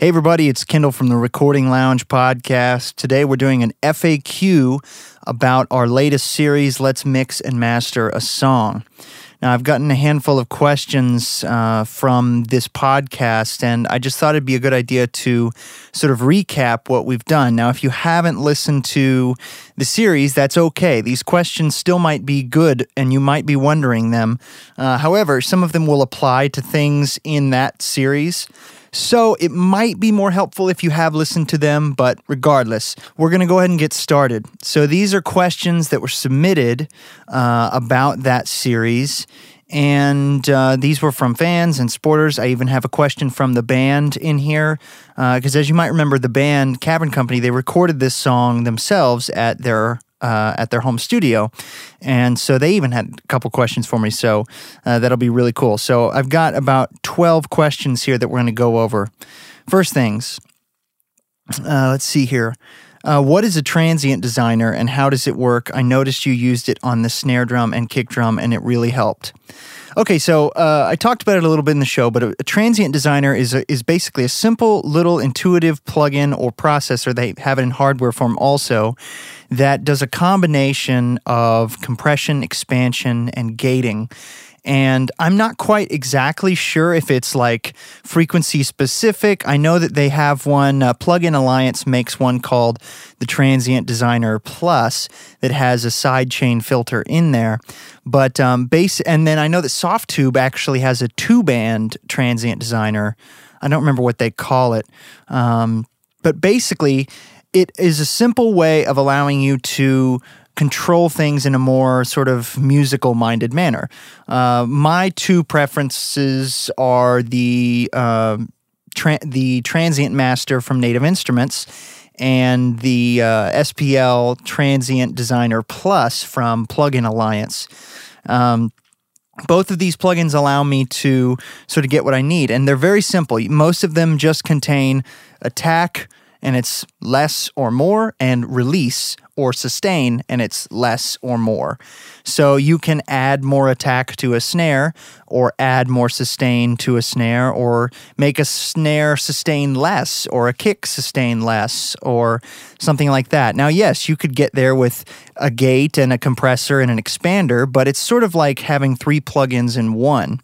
Hey, everybody, it's Kendall from the Recording Lounge podcast. Today we're doing an FAQ about our latest series, Let's Mix and Master a Song. Now, I've gotten a handful of questions uh, from this podcast, and I just thought it'd be a good idea to sort of recap what we've done. Now, if you haven't listened to the series, that's okay. These questions still might be good, and you might be wondering them. Uh, however, some of them will apply to things in that series. So it might be more helpful if you have listened to them, but regardless, we're going to go ahead and get started. So these are questions that were submitted uh, about that series. And uh, these were from fans and sporters. I even have a question from the band in here. Because uh, as you might remember, the band, Cavern Company, they recorded this song themselves at their uh, at their home studio. And so they even had a couple questions for me. So uh, that'll be really cool. So I've got about 12 questions here that we're going to go over. First things, uh, let's see here. Uh, what is a transient designer and how does it work? I noticed you used it on the snare drum and kick drum and it really helped. Okay, so uh, I talked about it a little bit in the show, but a, a transient designer is a, is basically a simple little intuitive plugin or processor. They have it in hardware form also that does a combination of compression, expansion, and gating. And I'm not quite exactly sure if it's like frequency specific. I know that they have one, uh, Plugin Alliance makes one called the Transient Designer Plus that has a sidechain filter in there. But um, base, and then I know that Softube actually has a two band Transient Designer. I don't remember what they call it. Um, but basically, it is a simple way of allowing you to control things in a more sort of musical minded manner. Uh, my two preferences are the uh, tra- the Transient Master from Native Instruments and the uh, SPL Transient Designer Plus from Plugin Alliance. Um, both of these plugins allow me to sort of get what I need, and they're very simple. Most of them just contain attack, and it's less or more, and release or sustain and it's less or more. So you can add more attack to a snare or add more sustain to a snare or make a snare sustain less or a kick sustain less or something like that. Now, yes, you could get there with a gate and a compressor and an expander, but it's sort of like having three plugins in one.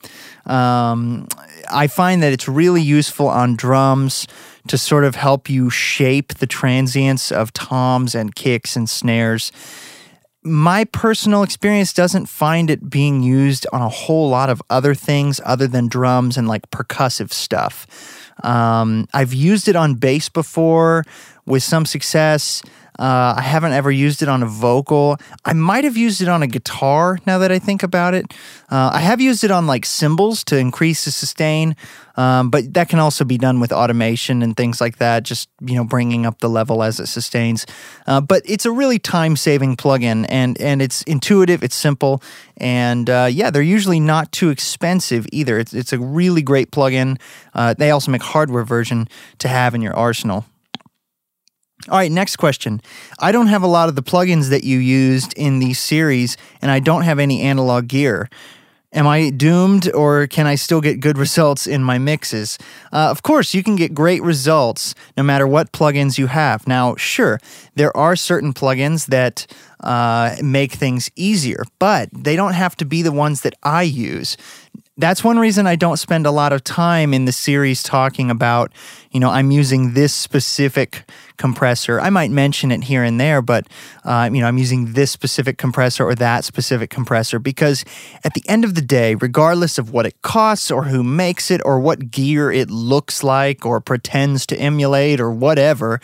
Um, I find that it's really useful on drums to sort of help you shape the transients of toms and kicks and snares. My personal experience doesn't find it being used on a whole lot of other things other than drums and like percussive stuff. Um, I've used it on bass before with some success. Uh, I haven't ever used it on a vocal. I might have used it on a guitar now that I think about it. Uh, I have used it on like cymbals to increase the sustain, um, but that can also be done with automation and things like that, just, you know, bringing up the level as it sustains. Uh, but it's a really time saving plugin and, and it's intuitive, it's simple, and uh, yeah, they're usually not too expensive either. It's, it's a really great plugin. Uh, they also make hardware version to have in your arsenal. All right, next question. I don't have a lot of the plugins that you used in these series, and I don't have any analog gear. Am I doomed, or can I still get good results in my mixes? Uh, of course, you can get great results no matter what plugins you have. Now, sure, there are certain plugins that uh, make things easier, but they don't have to be the ones that I use that's one reason I don't spend a lot of time in the series talking about, you know, I'm using this specific compressor. I might mention it here and there, but, uh, you know, I'm using this specific compressor or that specific compressor because at the end of the day, regardless of what it costs or who makes it or what gear it looks like or pretends to emulate or whatever,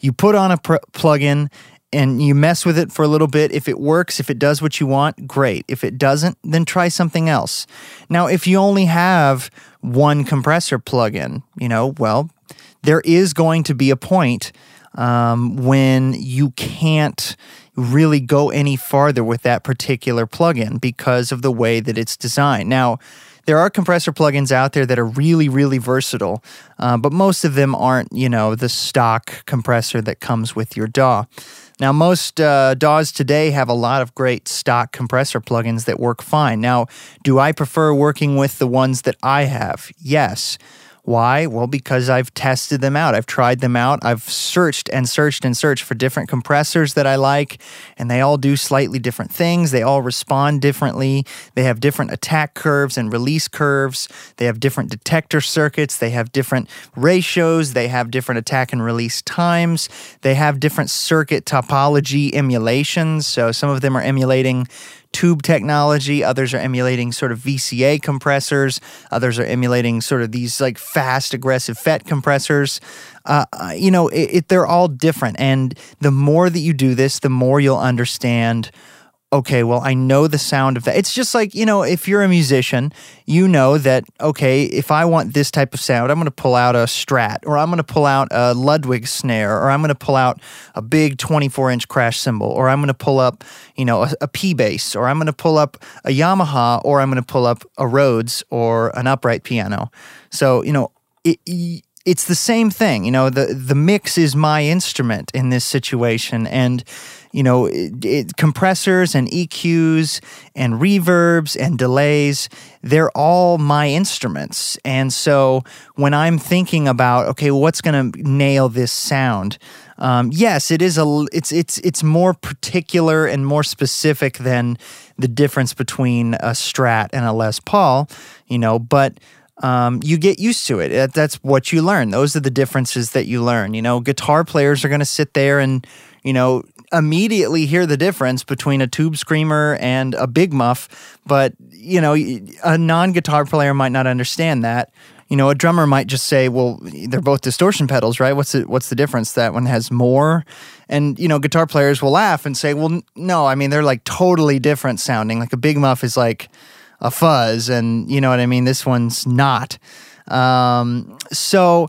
you put on a pr- plugin and you mess with it for a little bit. If it works, if it does what you want, great. If it doesn't, then try something else. Now, if you only have one compressor plugin, you know, well, there is going to be a point um, when you can't really go any farther with that particular plugin because of the way that it's designed. Now, there are compressor plugins out there that are really, really versatile, uh, but most of them aren't, you know, the stock compressor that comes with your DAW. Now, most uh, DAWs today have a lot of great stock compressor plugins that work fine. Now, do I prefer working with the ones that I have? Yes. Why? Well, because I've tested them out. I've tried them out. I've searched and searched and searched for different compressors that I like, and they all do slightly different things. They all respond differently. They have different attack curves and release curves. They have different detector circuits. They have different ratios. They have different attack and release times. They have different circuit topology emulations. So some of them are emulating tube technology. Others are emulating sort of VCA compressors. Others are emulating sort of these like fast, aggressive FET compressors. Uh, uh, you know, it, it, they're all different. And the more that you do this, the more you'll understand okay, well, I know the sound of that. It's just like, you know, if you're a musician, you know that, okay, if I want this type of sound, I'm going to pull out a Strat or I'm going to pull out a Ludwig snare or I'm going to pull out a big 24 inch crash cymbal or I'm going to pull up, you know, a, a P bass or I'm going to pull up a Yamaha or I'm going to pull up a Rhodes or an upright piano. So, you know, it, it's the same thing. You know, the, the mix is my instrument in this situation. And, you know, it, it, compressors and EQs and reverbs and delays, they're all my instruments. And so when I'm thinking about, okay, what's going to nail this sound? Um, yes, it is a it's it's it's more particular and more specific than the difference between a Strat and a Les Paul, you know, but um, you get used to it. That's what you learn. Those are the differences that you learn. You know, guitar players are going to sit there and, you know, immediately hear the difference between a tube screamer and a big muff, but you know, a non-guitar player might not understand that. You know, a drummer might just say, "Well, they're both distortion pedals, right? What's the what's the difference? That one has more." And you know, guitar players will laugh and say, "Well, no, I mean they're like totally different sounding. Like a big muff is like a fuzz, and you know what I mean. This one's not." Um, so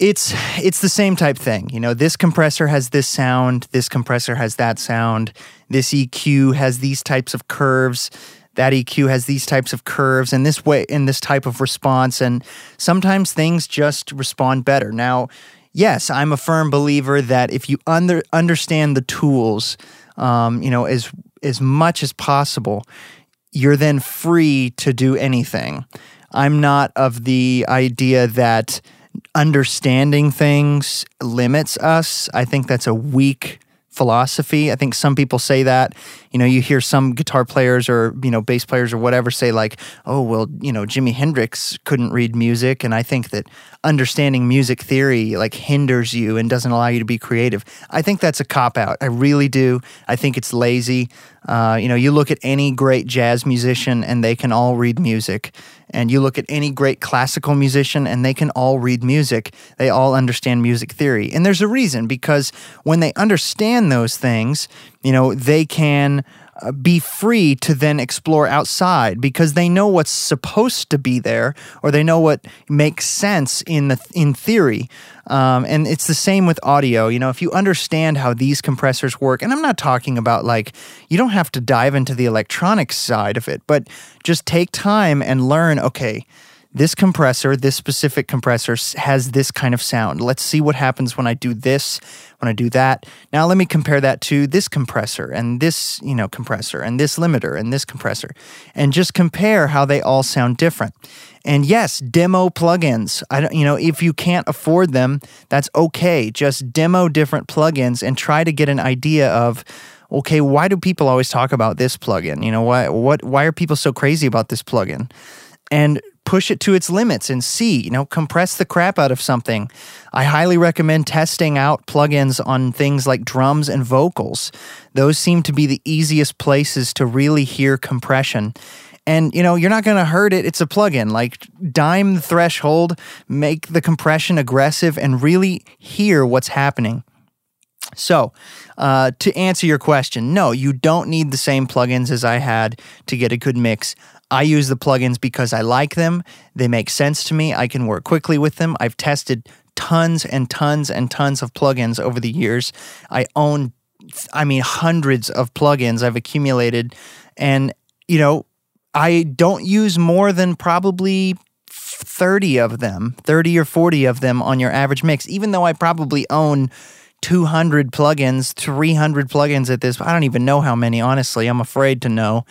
it's it's the same type thing. You know, this compressor has this sound, this compressor has that sound, this EQ has these types of curves, that EQ has these types of curves and this way in this type of response and sometimes things just respond better. Now, yes, I'm a firm believer that if you under, understand the tools, um, you know, as as much as possible, you're then free to do anything. I'm not of the idea that understanding things limits us. I think that's a weak philosophy. I think some people say that. You know, you hear some guitar players or, you know, bass players or whatever say, like, oh, well, you know, Jimi Hendrix couldn't read music. And I think that understanding music theory, like, hinders you and doesn't allow you to be creative. I think that's a cop out. I really do. I think it's lazy. Uh, you know, you look at any great jazz musician and they can all read music. And you look at any great classical musician and they can all read music. They all understand music theory. And there's a reason because when they understand those things, you know, they can uh, be free to then explore outside because they know what's supposed to be there or they know what makes sense in the in theory um, and it's the same with audio. You know if you understand how these compressors work and i'm not talking about like you don't have to dive into the electronics side of it but just take time and learn okay this compressor, this specific compressor has this kind of sound. Let's see what happens when I do this, when I do that. Now let me compare that to this compressor and this, you know, compressor and this limiter and this compressor and just compare how they all sound different. And yes, demo plugins. I don't, you know, if you can't afford them, that's okay. Just demo different plugins and try to get an idea of okay, why do people always talk about this plugin? You know, why what why are people so crazy about this plugin? And push it to its limits and see, you know, compress the crap out of something. I highly recommend testing out plugins on things like drums and vocals. Those seem to be the easiest places to really hear compression. And you know, you're not going to hurt it. It's a plugin. Like dime the threshold, make the compression aggressive and really hear what's happening. So, uh, to answer your question, no, you don't need the same plugins as I had to get a good mix. I use the plugins because I like them. They make sense to me. I can work quickly with them. I've tested tons and tons and tons of plugins over the years. I own, I mean, hundreds of plugins I've accumulated. And, you know, I don't use more than probably 30 of them, 30 or 40 of them on your average mix, even though I probably own 200 plugins, 300 plugins at this. I don't even know how many, honestly. I'm afraid to know.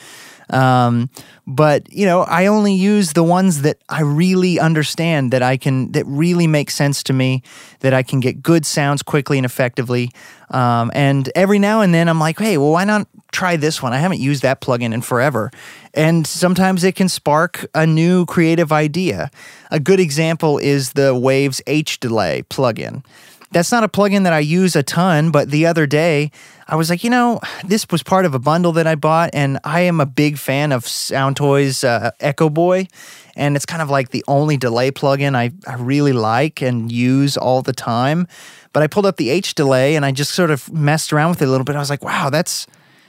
Um, but you know, I only use the ones that I really understand, that I can, that really make sense to me, that I can get good sounds quickly and effectively. Um, and every now and then, I'm like, hey, well, why not try this one? I haven't used that plugin in forever. And sometimes it can spark a new creative idea. A good example is the Waves H Delay plugin. That's not a plugin that I use a ton, but the other day I was like, you know, this was part of a bundle that I bought, and I am a big fan of Soundtoys uh, Echo Boy, and it's kind of like the only delay plugin I, I really like and use all the time. But I pulled up the H delay and I just sort of messed around with it a little bit. I was like, wow, that's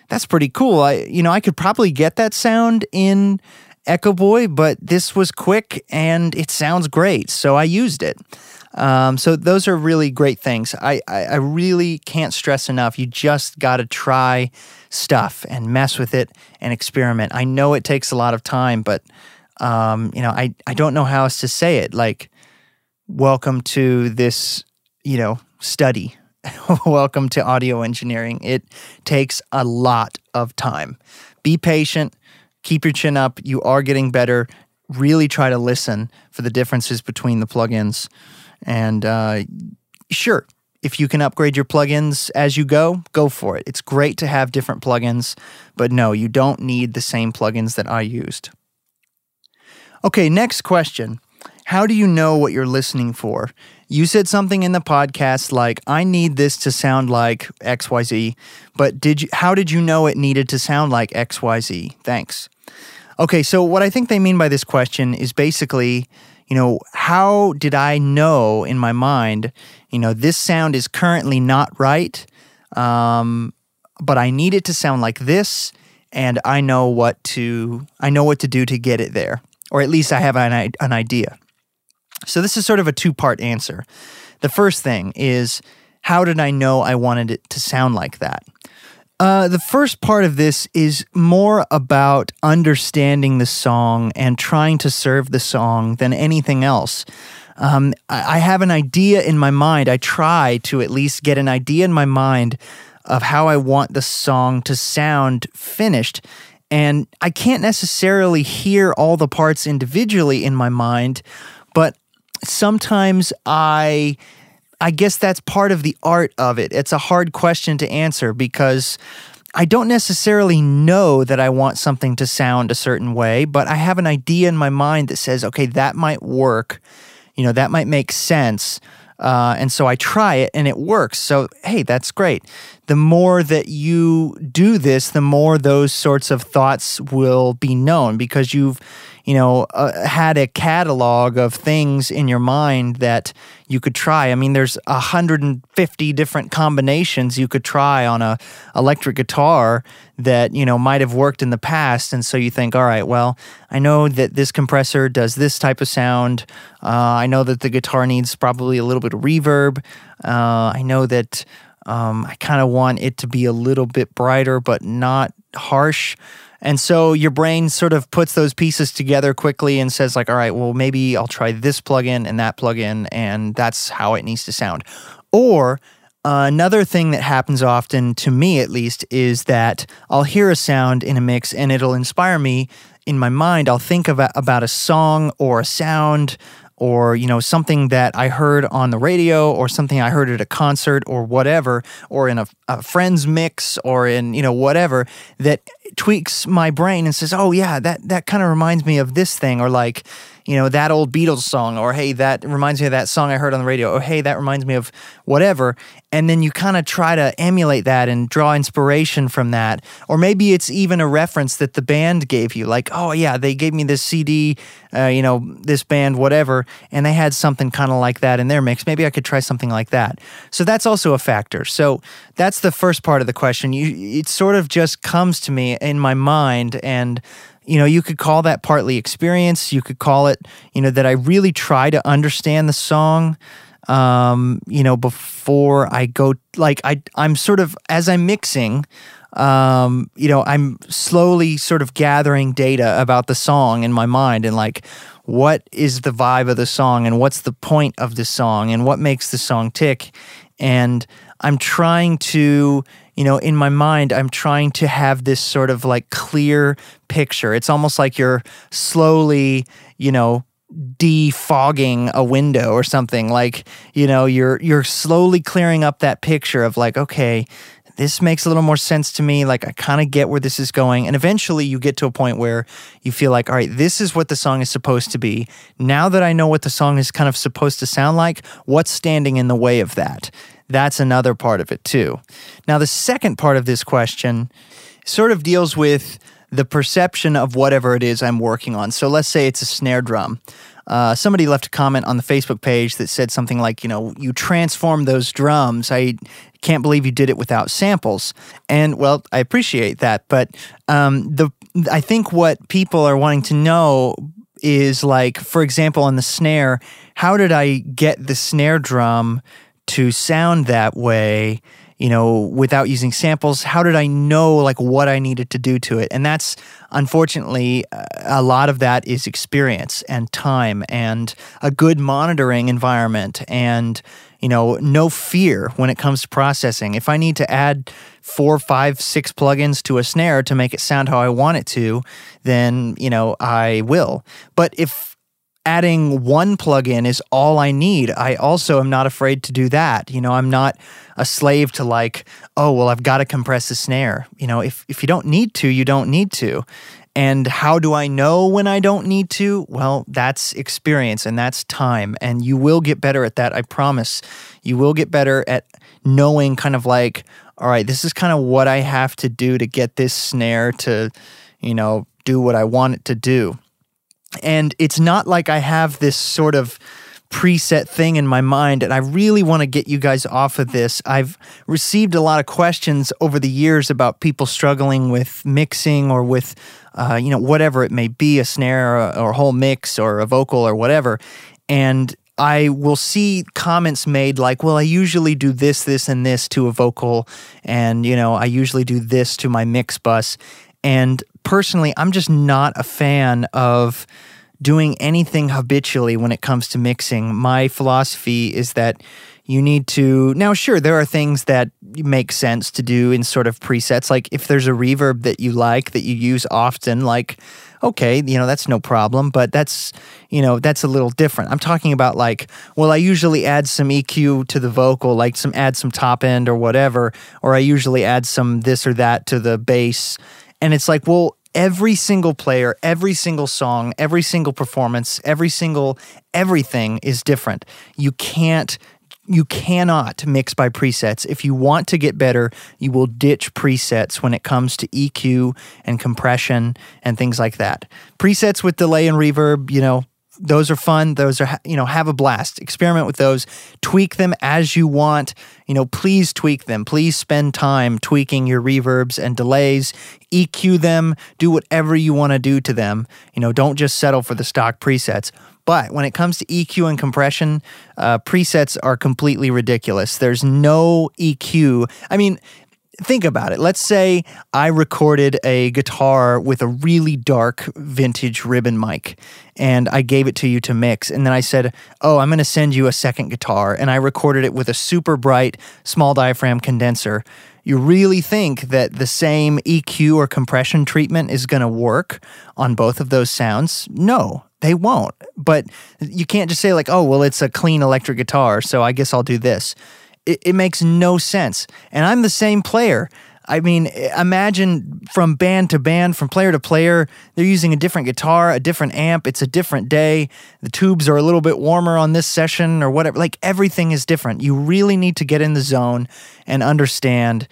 that's pretty cool. I you know I could probably get that sound in Echo Boy, but this was quick and it sounds great, so I used it. Um, so those are really great things. I, I, I really can't stress enough. You just got to try stuff and mess with it and experiment. I know it takes a lot of time, but um, you know, I, I don't know how else to say it. Like, welcome to this, you know, study. welcome to audio engineering. It takes a lot of time. Be patient. Keep your chin up. You are getting better. Really try to listen for the differences between the plugins. And uh, sure, if you can upgrade your plugins as you go, go for it. It's great to have different plugins, but no, you don't need the same plugins that I used. Okay, next question. How do you know what you're listening for? You said something in the podcast like, I need this to sound like XYZ, but did you, how did you know it needed to sound like XYZ? Thanks. Okay, so what I think they mean by this question is basically you know, how did I know in my mind, you know, this sound is currently not right, um, but I need it to sound like this, and I know what to I know what to do to get it there, or at least I have an an idea. So this is sort of a two part answer. The first thing is, how did I know I wanted it to sound like that? Uh, the first part of this is more about understanding the song and trying to serve the song than anything else. Um, I, I have an idea in my mind. I try to at least get an idea in my mind of how I want the song to sound finished. And I can't necessarily hear all the parts individually in my mind, but sometimes I I guess that's part of the art of it. It's a hard question to answer because I don't necessarily know that I want something to sound a certain way, but I have an idea in my mind that says, okay, that might work. You know, that might make sense. Uh, and so I try it and it works. So, hey, that's great. The more that you do this, the more those sorts of thoughts will be known because you've you know, uh, had a catalog of things in your mind that you could try. I mean, there's 150 different combinations you could try on a electric guitar that, you know, might have worked in the past. And so you think, all right, well, I know that this compressor does this type of sound. Uh, I know that the guitar needs probably a little bit of reverb. Uh, I know that um, I kind of want it to be a little bit brighter, but not harsh. And so your brain sort of puts those pieces together quickly and says, like, all right, well, maybe I'll try this plugin and that plugin, and that's how it needs to sound. Or uh, another thing that happens often, to me at least, is that I'll hear a sound in a mix and it'll inspire me in my mind. I'll think about, about a song or a sound or you know something that I heard on the radio or something I heard at a concert or whatever or in a, a, friend's mix or in you know whatever that tweaks my brain and says oh yeah that that kind of reminds me of this thing or like you know, that old Beatles song, or hey, that reminds me of that song I heard on the radio, or hey, that reminds me of whatever. And then you kind of try to emulate that and draw inspiration from that. Or maybe it's even a reference that the band gave you, like, oh, yeah, they gave me this CD, uh, you know, this band, whatever, and they had something kind of like that in their mix. Maybe I could try something like that. So that's also a factor. So that's the first part of the question. You, it sort of just comes to me in my mind and you know, you could call that partly experience. You could call it, you know, that I really try to understand the song. Um, you know, before I go, like I, I'm sort of as I'm mixing. Um, you know, I'm slowly sort of gathering data about the song in my mind and like what is the vibe of the song and what's the point of the song and what makes the song tick. And I'm trying to, you know, in my mind, I'm trying to have this sort of like clear picture. It's almost like you're slowly, you know, defogging a window or something like you know you're you're slowly clearing up that picture of like okay this makes a little more sense to me. Like, I kind of get where this is going. And eventually you get to a point where you feel like, all right, this is what the song is supposed to be. Now that I know what the song is kind of supposed to sound like, what's standing in the way of that? That's another part of it, too. Now, the second part of this question sort of deals with the perception of whatever it is I'm working on. So let's say it's a snare drum. Uh, somebody left a comment on the Facebook page that said something like, you know, you transform those drums. I can't believe you did it without samples. And well, I appreciate that, but um, the I think what people are wanting to know is like, for example, on the snare, how did I get the snare drum to sound that way? you know, without using samples? How did I know like what I needed to do to it? And that's unfortunately a lot of that is experience and time and a good monitoring environment and you know no fear when it comes to processing. If I need to add four, five, six plugins to a snare to make it sound how I want it to, then you know I will. But if adding one plugin is all I need. I also am not afraid to do that. You know, I'm not a slave to like, oh, well, I've got to compress the snare. You know, if, if you don't need to, you don't need to. And how do I know when I don't need to? Well, that's experience and that's time. And you will get better at that, I promise. You will get better at knowing kind of like, all right, this is kind of what I have to do to get this snare to, you know, do what I want it to do. And it's not like I have this sort of preset thing in my mind and I really want to get you guys off of this. I've received a lot of questions over the years about people struggling with mixing or with uh, you know whatever it may be a snare or, or a whole mix or a vocal or whatever and I will see comments made like, well, I usually do this, this, and this to a vocal, and you know, I usually do this to my mix bus. And personally, I'm just not a fan of doing anything habitually when it comes to mixing. My philosophy is that you need to now sure there are things that make sense to do in sort of presets like if there's a reverb that you like that you use often like okay you know that's no problem but that's you know that's a little different i'm talking about like well i usually add some eq to the vocal like some add some top end or whatever or i usually add some this or that to the bass and it's like, well, every single player, every single song, every single performance, every single everything is different. You can't you cannot mix by presets. If you want to get better, you will ditch presets when it comes to EQ and compression and things like that. Presets with delay and reverb, you know, those are fun. Those are, you know, have a blast. Experiment with those. Tweak them as you want. You know, please tweak them. Please spend time tweaking your reverbs and delays. EQ them. Do whatever you want to do to them. You know, don't just settle for the stock presets. But when it comes to EQ and compression, uh, presets are completely ridiculous. There's no EQ. I mean, think about it. Let's say I recorded a guitar with a really dark vintage ribbon mic and I gave it to you to mix. And then I said, Oh, I'm going to send you a second guitar. And I recorded it with a super bright small diaphragm condenser. You really think that the same EQ or compression treatment is going to work on both of those sounds? No, they won't. But you can't just say, like, oh, well, it's a clean electric guitar, so I guess I'll do this. It, it makes no sense. And I'm the same player. I mean, imagine from band to band, from player to player, they're using a different guitar, a different amp. It's a different day. The tubes are a little bit warmer on this session or whatever. Like everything is different. You really need to get in the zone and understand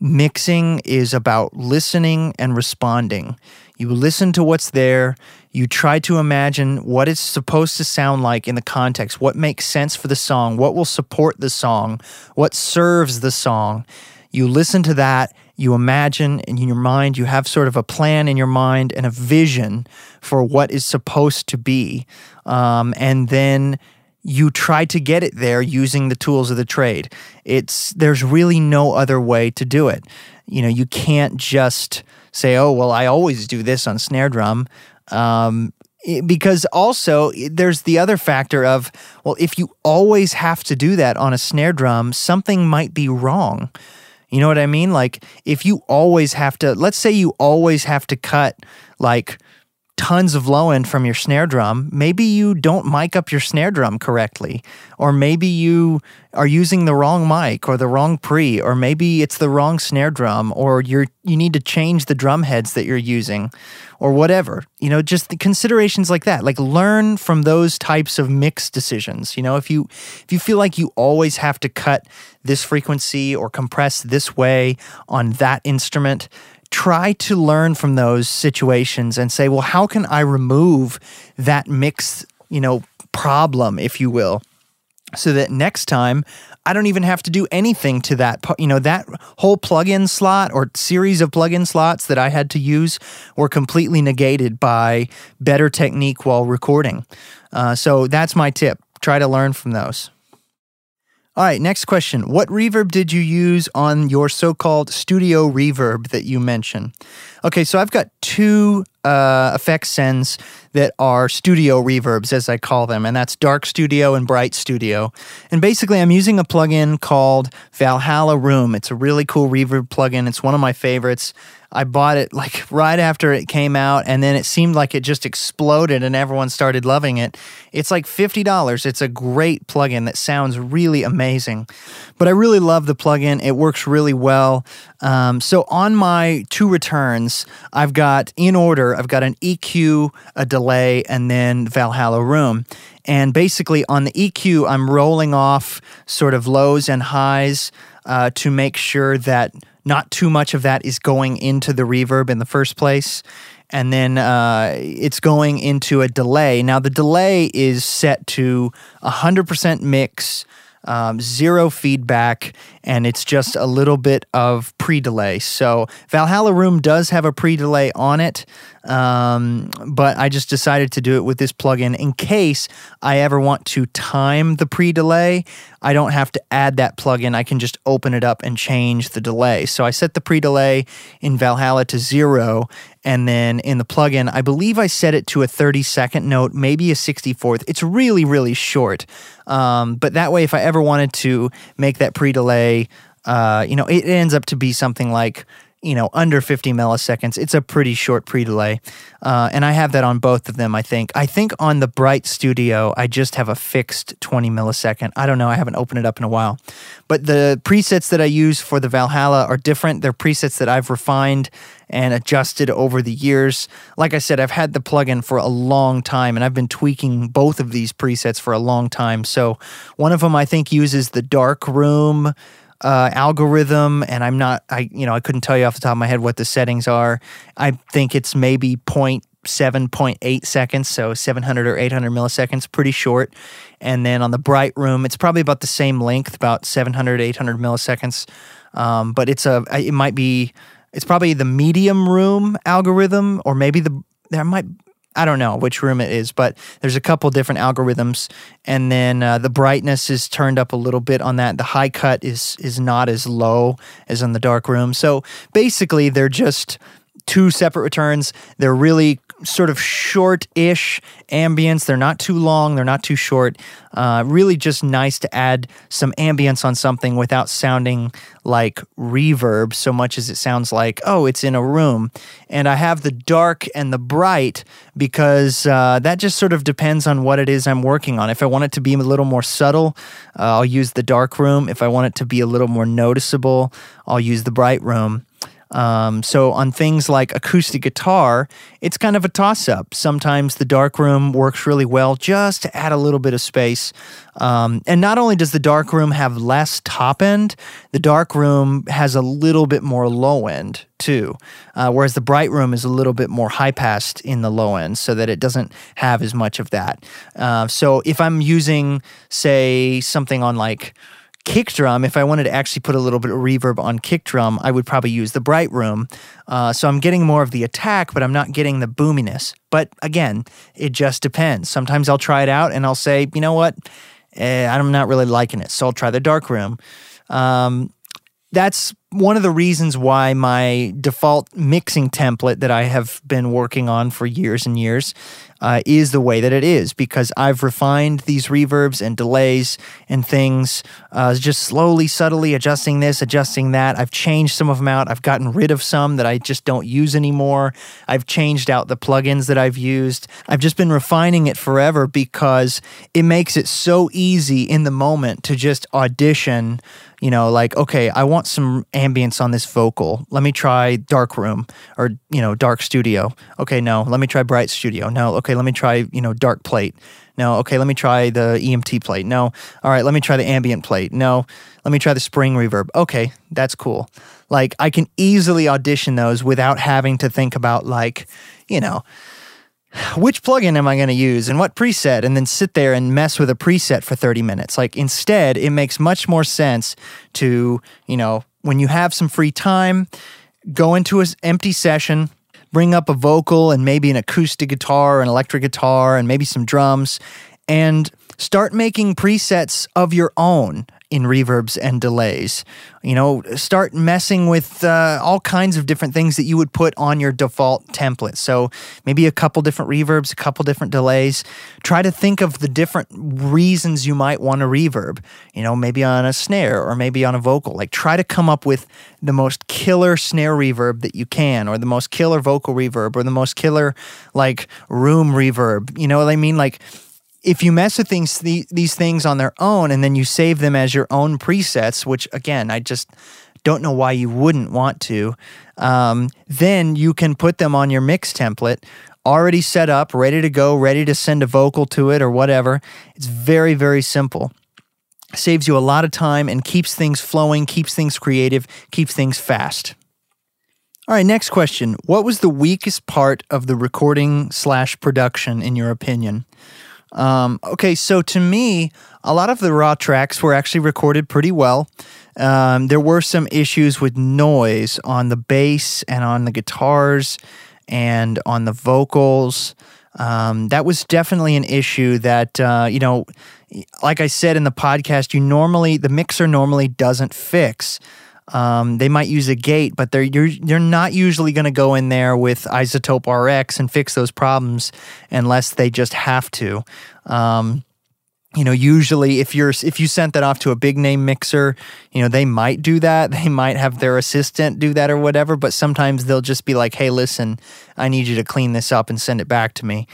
mixing is about listening and responding. You listen to what's there. You try to imagine what it's supposed to sound like in the context, what makes sense for the song, what will support the song, what serves the song. You listen to that, you imagine in your mind, you have sort of a plan in your mind and a vision for what is supposed to be. Um, and then you try to get it there using the tools of the trade. It's there's really no other way to do it. You know, you can't just say, oh, well, I always do this on snare drum. Um, because also there's the other factor of, well, if you always have to do that on a snare drum, something might be wrong. You know what I mean? Like if you always have to, let's say you always have to cut like tons of low end from your snare drum, maybe you don't mic up your snare drum correctly, or maybe you are using the wrong mic or the wrong pre, or maybe it's the wrong snare drum, or you're you need to change the drum heads that you're using, or whatever. You know, just the considerations like that. Like learn from those types of mix decisions. You know, if you if you feel like you always have to cut this frequency or compress this way on that instrument, try to learn from those situations and say, well, how can I remove that mix, you know, problem, if you will, so that next time I don't even have to do anything to that. You know, that whole plug-in slot or series of plug-in slots that I had to use were completely negated by better technique while recording. Uh, so that's my tip. Try to learn from those. All right, next question. What reverb did you use on your so called studio reverb that you mentioned? Okay, so I've got two uh, effect sends that are studio reverbs, as I call them, and that's Dark Studio and Bright Studio. And basically, I'm using a plugin called Valhalla Room. It's a really cool reverb plugin, it's one of my favorites. I bought it like right after it came out, and then it seemed like it just exploded and everyone started loving it. It's like $50. It's a great plugin that sounds really amazing. But I really love the plugin, it works really well. Um, so on my two returns, I've got in order, I've got an EQ, a delay, and then Valhalla Room. And basically, on the EQ, I'm rolling off sort of lows and highs uh, to make sure that not too much of that is going into the reverb in the first place. And then uh, it's going into a delay. Now, the delay is set to 100% mix, um, zero feedback, and it's just a little bit of pre delay. So, Valhalla Room does have a pre delay on it. Um, but I just decided to do it with this plugin in case I ever want to time the pre delay. I don't have to add that plugin. I can just open it up and change the delay. So I set the pre delay in Valhalla to zero. And then in the plugin, I believe I set it to a 30 second note, maybe a 64th. It's really, really short. Um, but that way, if I ever wanted to make that pre delay, uh, you know, it ends up to be something like you know, under 50 milliseconds. It's a pretty short pre delay. Uh, and I have that on both of them, I think. I think on the Bright Studio, I just have a fixed 20 millisecond. I don't know. I haven't opened it up in a while. But the presets that I use for the Valhalla are different. They're presets that I've refined and adjusted over the years. Like I said, I've had the plugin for a long time and I've been tweaking both of these presets for a long time. So one of them I think uses the dark room uh, algorithm, and I'm not, I you know, I couldn't tell you off the top of my head what the settings are. I think it's maybe point seven point eight seconds, so 700 or 800 milliseconds, pretty short. And then on the bright room, it's probably about the same length, about 700, 800 milliseconds. Um, but it's a, it might be, it's probably the medium room algorithm, or maybe the, there might, I don't know which room it is, but there's a couple different algorithms, and then uh, the brightness is turned up a little bit on that. The high cut is is not as low as in the dark room. So basically, they're just two separate returns. They're really sort of short-ish ambience. They're not too long. They're not too short. Uh, really, just nice to add some ambience on something without sounding like reverb so much as it sounds like oh, it's in a room. And I have the dark and the bright because uh, that just sort of depends on what it is I'm working on. If I want it to be a little more subtle, uh, I'll use the dark room. If I want it to be a little more noticeable, I'll use the bright room. Um, so on things like acoustic guitar, it's kind of a toss up. Sometimes the dark room works really well just to add a little bit of space. Um, and not only does the dark room have less top end, the dark room has a little bit more low end too. Uh, whereas the bright room is a little bit more high passed in the low end so that it doesn't have as much of that. Uh, so if I'm using, say, something on like, kick drum, if I wanted to actually put a little bit of reverb on kick drum, I would probably use the bright room. Uh, so I'm getting more of the attack, but I'm not getting the boominess. But again, it just depends. Sometimes I'll try it out and I'll say, you know what, eh, I'm not really liking it, so I'll try the dark room. Um, that's one of the reasons why my default mixing template that I have been working on for years and years uh, is the way that it is because I've refined these reverbs and delays and things, uh, just slowly, subtly adjusting this, adjusting that. I've changed some of them out. I've gotten rid of some that I just don't use anymore. I've changed out the plugins that I've used. I've just been refining it forever because it makes it so easy in the moment to just audition you know, like, okay, I want some ambience on this vocal. Let me try dark room or, you know, dark studio. Okay, no, let me try bright studio. No, okay, let me try, you know, dark plate. No, okay, let me try the EMT plate. No, all right, let me try the ambient plate. No, let me try the spring reverb. Okay, that's cool. Like, I can easily audition those without having to think about, like, you know, which plugin am I going to use and what preset, and then sit there and mess with a preset for 30 minutes. Like instead, it makes much more sense to, you know, when you have some free time, go into an empty session, bring up a vocal and maybe an acoustic guitar, an electric guitar, and maybe some drums, and start making presets of your own in reverbs and delays. You know, start messing with uh, all kinds of different things that you would put on your default template. So maybe a couple different reverbs, a couple different delays. Try to think of the different reasons you might want a reverb, you know, maybe on a snare or maybe on a vocal. Like try to come up with the most killer snare reverb that you can, or the most killer vocal reverb, or the most killer like room reverb. You know what I mean? Like, if you mess with things these things on their own and then you save them as your own presets, which again I just don't know why you wouldn't want to, um, then you can put them on your mix template already set up, ready to go, ready to send a vocal to it or whatever. It's very very simple. Saves you a lot of time and keeps things flowing, keeps things creative, keeps things fast. All right, next question. What was the weakest part of the recording slash production in your opinion? Um, okay, so to me, a lot of the raw tracks were actually recorded pretty well. Um, there were some issues with noise on the bass and on the guitars and on the vocals. Um, that was definitely an issue that, uh, you know, like I said in the podcast, you normally, the mixer normally doesn't fix. Um, they might use a gate, but they're you're you're not usually going to go in there with iZotope RX and fix those problems unless they just have to. Um, you know, usually if you're if you sent that off to a big name mixer, you know they might do that. They might have their assistant do that or whatever. But sometimes they'll just be like, "Hey, listen, I need you to clean this up and send it back to me."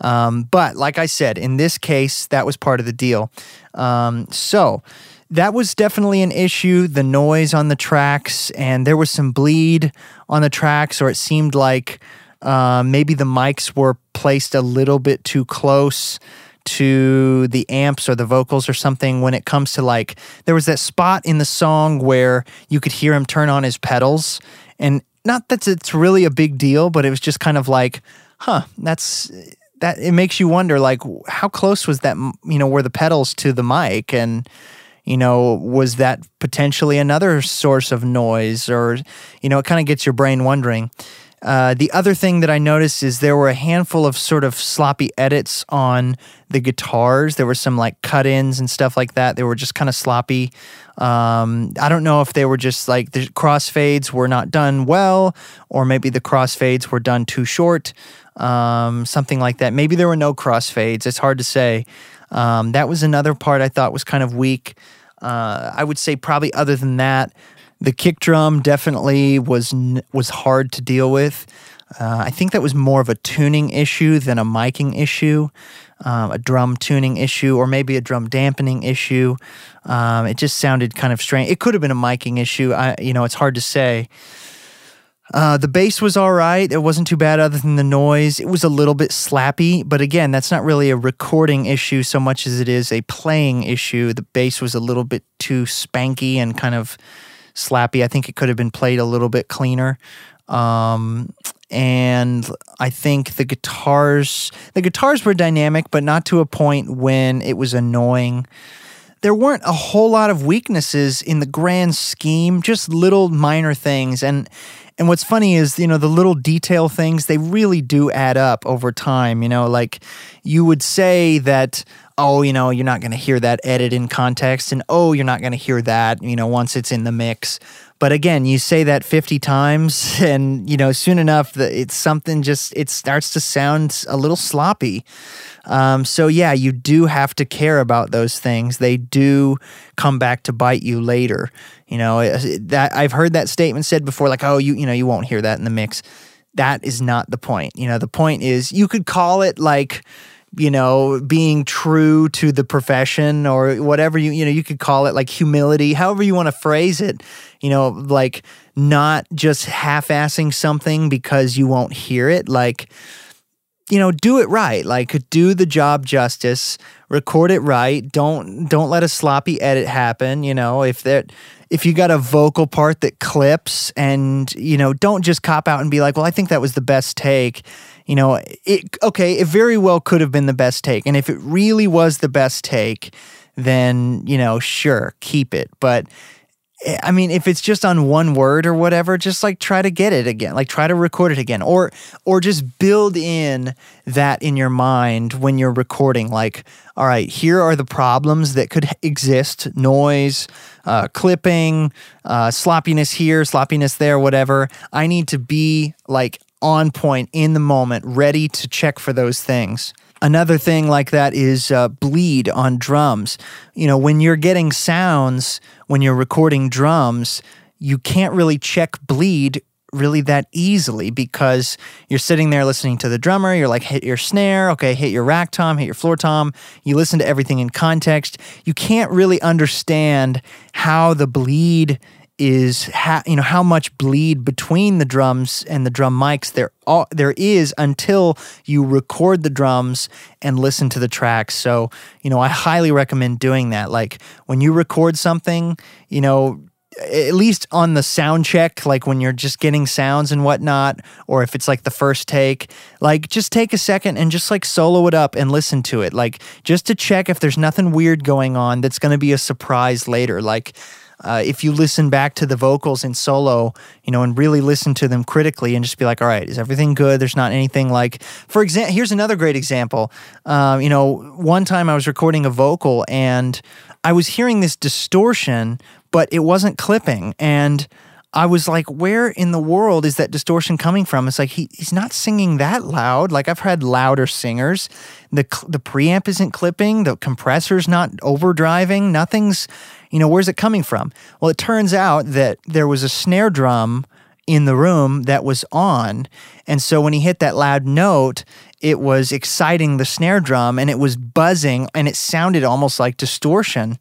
Um, but like I said, in this case, that was part of the deal. Um, so that was definitely an issue the noise on the tracks and there was some bleed on the tracks or it seemed like uh, maybe the mics were placed a little bit too close to the amps or the vocals or something when it comes to like there was that spot in the song where you could hear him turn on his pedals and not that it's really a big deal but it was just kind of like huh that's that it makes you wonder like how close was that you know were the pedals to the mic? And you know, was that potentially another source of noise? Or, you know, it kind of gets your brain wondering. Uh, the other thing that I noticed is there were a handful of sort of sloppy edits on the guitars. There were some like cut ins and stuff like that. They were just kind of sloppy. Um, I don't know if they were just like the crossfades were not done well, or maybe the crossfades were done too short, um, something like that. Maybe there were no crossfades. It's hard to say. Um, that was another part I thought was kind of weak. Uh, I would say probably other than that, the kick drum definitely was was hard to deal with. Uh, I think that was more of a tuning issue than a miking issue, um, a drum tuning issue, or maybe a drum dampening issue. Um, it just sounded kind of strange. It could have been a miking issue. I, you know, it's hard to say. Uh, the bass was all right. It wasn't too bad other than the noise. It was a little bit slappy, but again, that's not really a recording issue so much as it is a playing issue. The bass was a little bit too spanky and kind of slappy. I think it could have been played a little bit cleaner. Um, and I think the guitars, the guitars were dynamic, but not to a point when it was annoying there weren't a whole lot of weaknesses in the grand scheme, just little minor things. And and what's funny is, you know, the little detail things, they really do add up over time. You know, like you would say that oh, you know, you're not going to hear that edit in context, and oh, you're not going to hear that, you know, once it's in the mix. But again, you say that 50 times, and, you know, soon enough, it's something just, it starts to sound a little sloppy. Um, so, yeah, you do have to care about those things. They do come back to bite you later. You know, that I've heard that statement said before, like, oh, you, you know, you won't hear that in the mix. That is not the point. You know, the point is you could call it like, you know, being true to the profession or whatever you, you know, you could call it like humility, however you want to phrase it, you know, like not just half assing something because you won't hear it. Like, you know, do it right. Like do the job justice, record it right. Don't don't let a sloppy edit happen. You know, if that if you got a vocal part that clips and, you know, don't just cop out and be like, well, I think that was the best take you know, it okay, it very well could have been the best take. And if it really was the best take, then, you know, sure, keep it. But I mean, if it's just on one word or whatever, just like try to get it again, like try to record it again, or or just build in that in your mind when you're recording. Like, all right, here are the problems that could exist: noise, uh, clipping, uh, sloppiness here, sloppiness there, whatever. I need to be like on point in the moment, ready to check for those things. Another thing like that is uh, bleed on drums. You know, when you're getting sounds, when you're recording drums, you can't really check bleed really that easily because you're sitting there listening to the drummer. You're like, hit your snare, okay, hit your rack tom, hit your floor tom. You listen to everything in context. You can't really understand how the bleed is ha- you know how much bleed between the drums and the drum mics there are, there is until you record the drums and listen to the tracks. So, you know, I highly recommend doing that. Like when you record something, you know, at least on the sound check, like when you're just getting sounds and whatnot, or if it's like the first take, like just take a second and just like solo it up and listen to it. Like just to check if there's nothing weird going on that's going to be a surprise later. Like, uh, if you listen back to the vocals in solo, you know, and really listen to them critically and just be like, all right, is everything good? There's not anything like, for example, here's another great example. Um, you know, one time I was recording a vocal and I was hearing this distortion, but it wasn't clipping. And I was like, where in the world is that distortion coming from? It's like he, he's not singing that loud. Like I've had louder singers. The the preamp isn't clipping, the compressor's not overdriving, nothing's, you know, where's it coming from? Well, it turns out that there was a snare drum in the room that was on. And so when he hit that loud note, it was exciting the snare drum and it was buzzing and it sounded almost like distortion.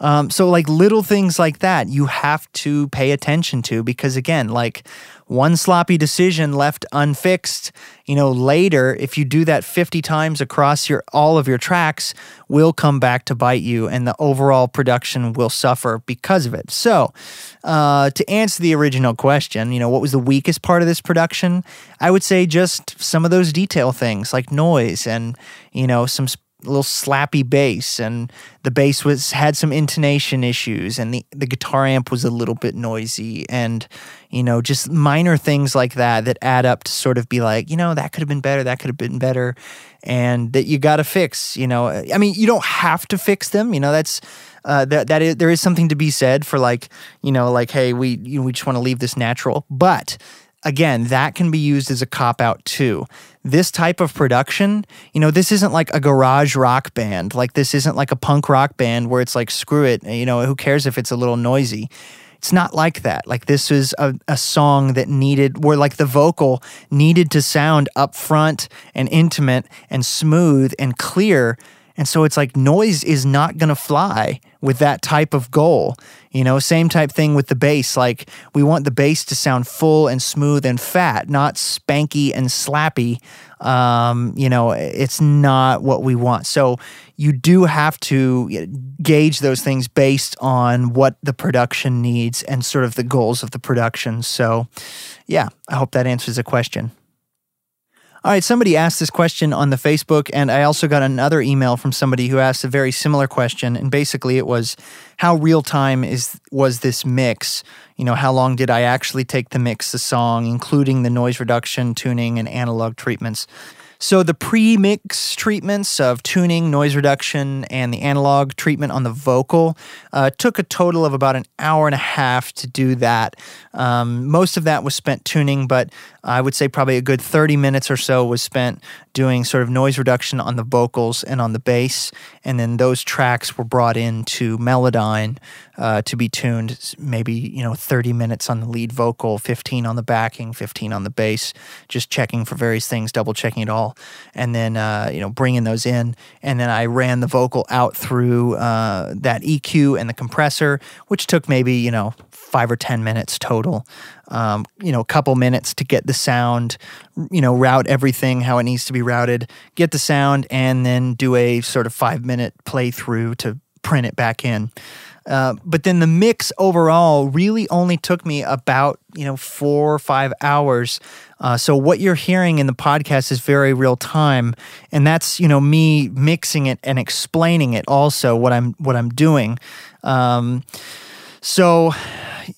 Um, so, like little things like that, you have to pay attention to because, again, like one sloppy decision left unfixed, you know, later, if you do that 50 times across your all of your tracks, will come back to bite you and the overall production will suffer because of it. So, uh, to answer the original question, you know, what was the weakest part of this production? I would say just some of those detail things like noise and, you know, some little slappy bass and the bass was had some intonation issues and the, the guitar amp was a little bit noisy and you know just minor things like that that add up to sort of be like you know that could have been better that could have been better and that you got to fix you know. I mean you don't have to fix them you know that's uh, that that is, there is something to be said for like you know like hey we you know, we just want to leave this natural but again, that can be used as a cop out too. This type of production, you know, this isn't like a garage rock band. Like, this isn't like a punk rock band where it's like, screw it, you know, who cares if it's a little noisy. It's not like that. Like, this is a, a song that needed, where like the vocal needed to sound upfront and intimate and smooth and clear and so it's like noise is not going to fly with that type of goal. You know, same type thing with the bass. Like we want the bass to sound full and smooth and fat, not spanky and slappy. Um, you know, it's not what we want. So you do have to gauge those things based on what the production needs and sort of the goals of the production. So, yeah, I hope that answers the question. All right, somebody asked this question on the Facebook, and I also got another email from somebody who asked a very similar question. And basically, it was, "How real time is was this mix? You know, how long did I actually take to mix the song, including the noise reduction, tuning, and analog treatments?" So the pre-mix treatments of tuning, noise reduction, and the analog treatment on the vocal uh, took a total of about an hour and a half to do that. Um, most of that was spent tuning, but I would say probably a good 30 minutes or so was spent doing sort of noise reduction on the vocals and on the bass. And then those tracks were brought into Melodyne uh, to be tuned, maybe, you know, 30 minutes on the lead vocal, 15 on the backing, 15 on the bass, just checking for various things, double checking it all. And then, uh, you know, bringing those in. And then I ran the vocal out through uh, that EQ and the compressor, which took maybe, you know, five or 10 minutes total. Um, you know, a couple minutes to get the sound, you know, route everything how it needs to be routed, get the sound, and then do a sort of five minute playthrough to print it back in. Uh, but then the mix overall really only took me about you know four or five hours. Uh, so what you're hearing in the podcast is very real time, and that's you know me mixing it and explaining it also what I'm what I'm doing. Um, so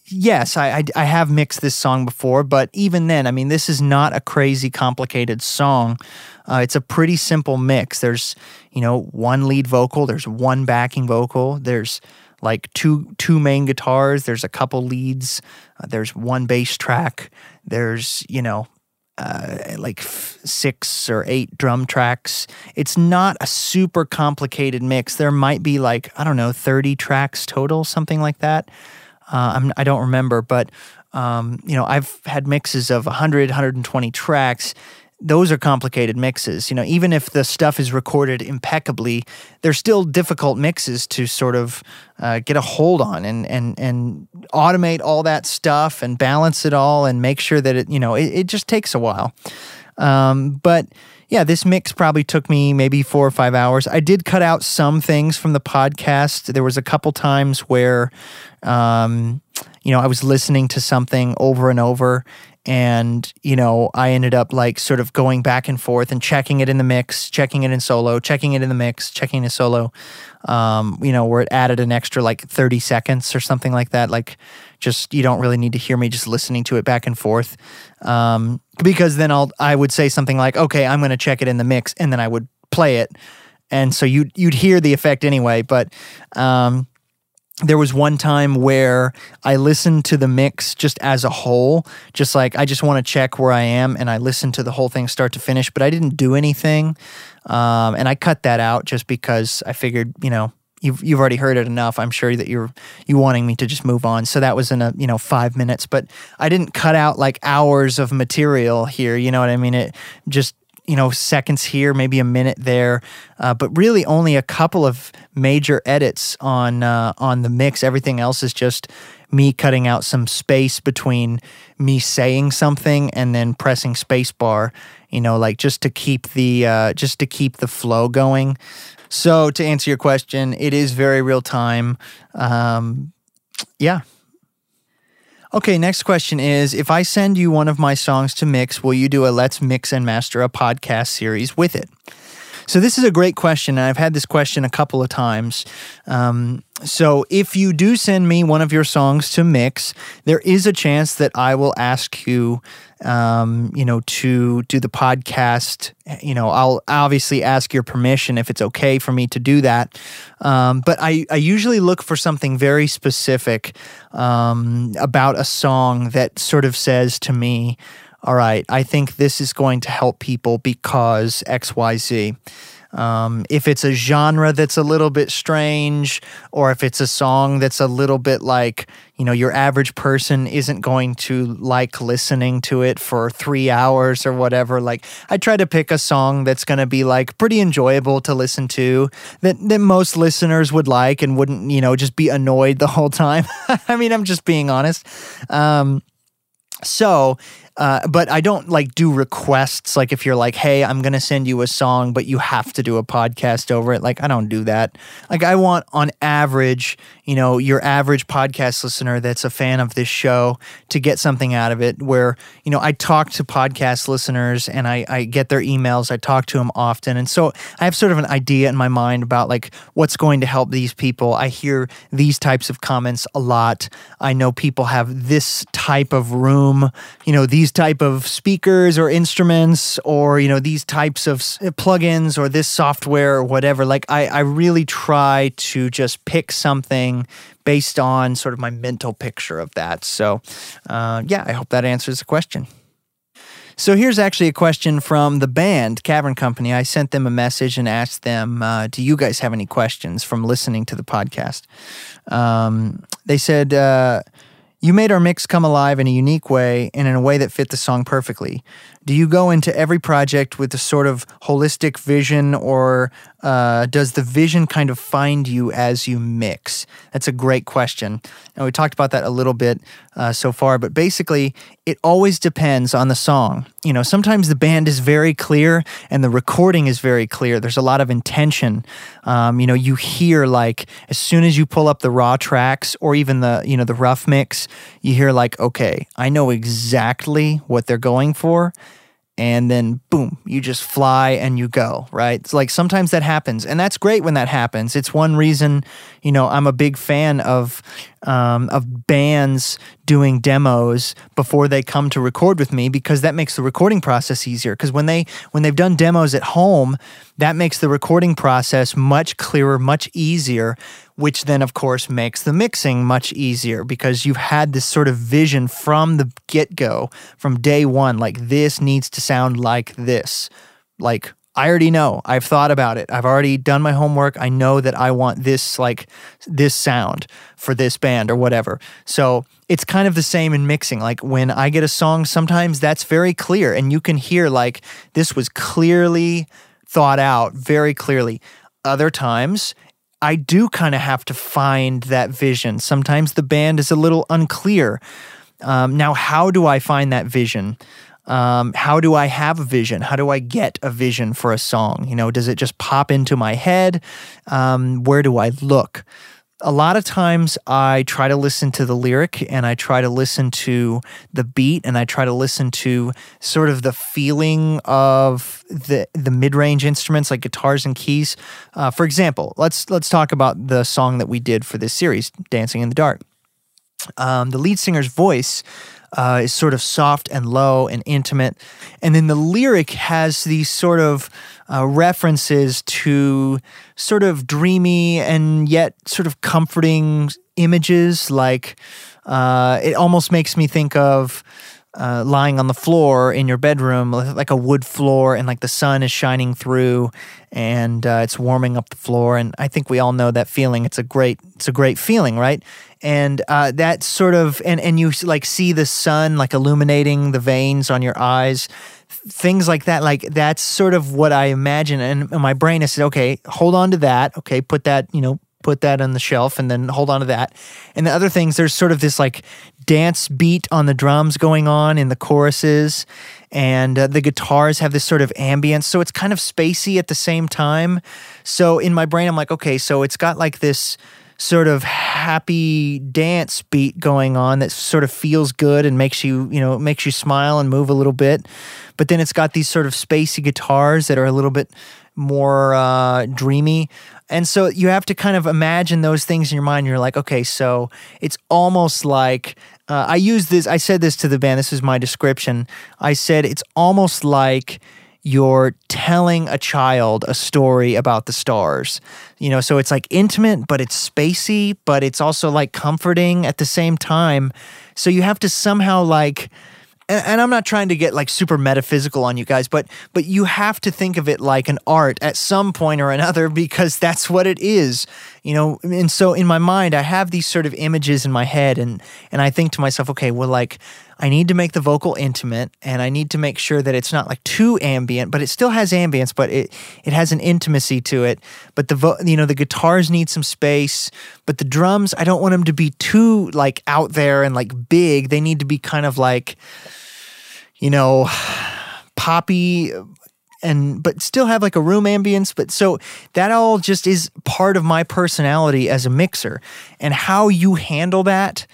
yes, I, I, I have mixed this song before, but even then, I mean, this is not a crazy complicated song. Uh, it's a pretty simple mix. There's you know one lead vocal, there's one backing vocal, there's like two two main guitars, there's a couple leads, uh, there's one bass track, there's you know uh, like f- six or eight drum tracks. It's not a super complicated mix. There might be like, I don't know, 30 tracks total, something like that. Uh, I'm, I don't remember, but um, you know, I've had mixes of 100, 120 tracks. Those are complicated mixes. You know, even if the stuff is recorded impeccably, they're still difficult mixes to sort of uh, get a hold on and and and automate all that stuff and balance it all and make sure that it you know it, it just takes a while. Um, but yeah, this mix probably took me maybe four or five hours. I did cut out some things from the podcast. There was a couple times where, um, you know, I was listening to something over and over, and you know, I ended up like sort of going back and forth and checking it in the mix, checking it in solo, checking it in the mix, checking it solo. Um, you know, where it added an extra like thirty seconds or something like that. Like, just you don't really need to hear me just listening to it back and forth. Um, because then I'll I would say something like, okay, I'm going to check it in the mix, and then I would play it, and so you you'd hear the effect anyway. But um, there was one time where I listened to the mix just as a whole, just like I just want to check where I am, and I listened to the whole thing start to finish, but I didn't do anything, um, and I cut that out just because I figured, you know, you've you've already heard it enough. I'm sure that you're you wanting me to just move on. So that was in a you know five minutes, but I didn't cut out like hours of material here. You know what I mean? It just you know seconds here, maybe a minute there, uh, but really only a couple of major edits on uh, on the mix. Everything else is just me cutting out some space between me saying something and then pressing spacebar. You know, like just to keep the uh, just to keep the flow going. So to answer your question, it is very real time. Um, yeah. Okay, next question is If I send you one of my songs to mix, will you do a Let's Mix and Master a podcast series with it? So, this is a great question, and I've had this question a couple of times. Um, so, if you do send me one of your songs to mix, there is a chance that I will ask you, um, you know, to do the podcast. You know, I'll obviously ask your permission if it's okay for me to do that. Um, but I, I usually look for something very specific um, about a song that sort of says to me, all right, I think this is going to help people because XYZ. Um, if it's a genre that's a little bit strange, or if it's a song that's a little bit like, you know, your average person isn't going to like listening to it for three hours or whatever. Like, I try to pick a song that's going to be like pretty enjoyable to listen to, that, that most listeners would like and wouldn't, you know, just be annoyed the whole time. I mean, I'm just being honest. Um, so uh, but I don't like do requests. Like if you're like, hey, I'm gonna send you a song, but you have to do a podcast over it. Like I don't do that. Like I want on average, you know, your average podcast listener that's a fan of this show to get something out of it. Where you know I talk to podcast listeners and I, I get their emails. I talk to them often, and so I have sort of an idea in my mind about like what's going to help these people. I hear these types of comments a lot. I know people have this type of room. You know these these type of speakers or instruments or you know these types of plugins or this software or whatever like i, I really try to just pick something based on sort of my mental picture of that so uh, yeah i hope that answers the question so here's actually a question from the band Cavern Company. I sent them a message and asked them, uh, "Do you guys have any questions from listening to the podcast?" Um, they said, uh, "You made our mix come alive in a unique way and in a way that fit the song perfectly. Do you go into every project with a sort of holistic vision, or uh, does the vision kind of find you as you mix? That's a great question. And we talked about that a little bit uh, so far, but basically, it always depends on the song. You know, sometimes the band is very clear and the recording is very clear. There's a lot of intention. Um, you know, you hear like as soon as you pull up the raw tracks or even the you know the rough mix, you hear like, okay, I know exactly what they're going for and then boom, you just fly and you go, right? It's like sometimes that happens, and that's great when that happens. It's one reason, you know, I'm a big fan of um, of bands doing demos before they come to record with me because that makes the recording process easier. Because when they when they've done demos at home, that makes the recording process much clearer, much easier which then, of course, makes the mixing much easier because you've had this sort of vision from the get go, from day one. Like, this needs to sound like this. Like, I already know. I've thought about it. I've already done my homework. I know that I want this, like, this sound for this band or whatever. So it's kind of the same in mixing. Like, when I get a song, sometimes that's very clear and you can hear, like, this was clearly thought out very clearly. Other times, I do kind of have to find that vision. Sometimes the band is a little unclear. Um, now, how do I find that vision? Um, how do I have a vision? How do I get a vision for a song? You know, does it just pop into my head? Um, where do I look? A lot of times I try to listen to the lyric and I try to listen to the beat and I try to listen to sort of the feeling of the the mid range instruments like guitars and keys. Uh, for example, let's let's talk about the song that we did for this series, "Dancing in the Dark." Um, the lead singer's voice uh, is sort of soft and low and intimate. And then the lyric has these sort of uh, references to sort of dreamy and yet sort of comforting images. Like uh, it almost makes me think of. Uh, lying on the floor in your bedroom, like a wood floor, and like the sun is shining through, and uh, it's warming up the floor. And I think we all know that feeling. It's a great, it's a great feeling, right? and uh, that sort of and and you like see the sun like illuminating the veins on your eyes things like that like that's sort of what i imagine and my brain has said okay hold on to that okay put that you know put that on the shelf and then hold on to that. And the other things there's sort of this like dance beat on the drums going on in the choruses and uh, the guitars have this sort of ambience so it's kind of spacey at the same time. So in my brain i'm like okay so it's got like this sort of happy dance beat going on that sort of feels good and makes you, you know, makes you smile and move a little bit. But then it's got these sort of spacey guitars that are a little bit more uh, dreamy. And so you have to kind of imagine those things in your mind. You're like, okay, so it's almost like uh, I use this, I said this to the band, this is my description. I said it's almost like you're telling a child a story about the stars. You know, so it's like intimate, but it's spacey, but it's also like comforting at the same time. So you have to somehow like and, I'm not trying to get like super metaphysical on you guys, but but you have to think of it like an art at some point or another because that's what it is, you know. And so in my mind, I have these sort of images in my head, and and I think to myself, okay, well, like I need to make the vocal intimate, and I need to make sure that it's not like too ambient, but it still has ambience, but it it has an intimacy to it. But the vo- you know the guitars need some space, but the drums, I don't want them to be too like out there and like big. They need to be kind of like you know, poppy and but still have like a room ambience but so that all just is part of my personality as a mixer and how you handle that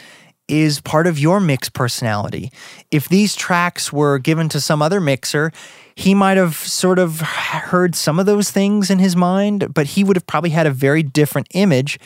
is part of your mix personality. If these tracks were given to some other mixer he might have sort of heard some of those things in his mind but he would have probably had a very different image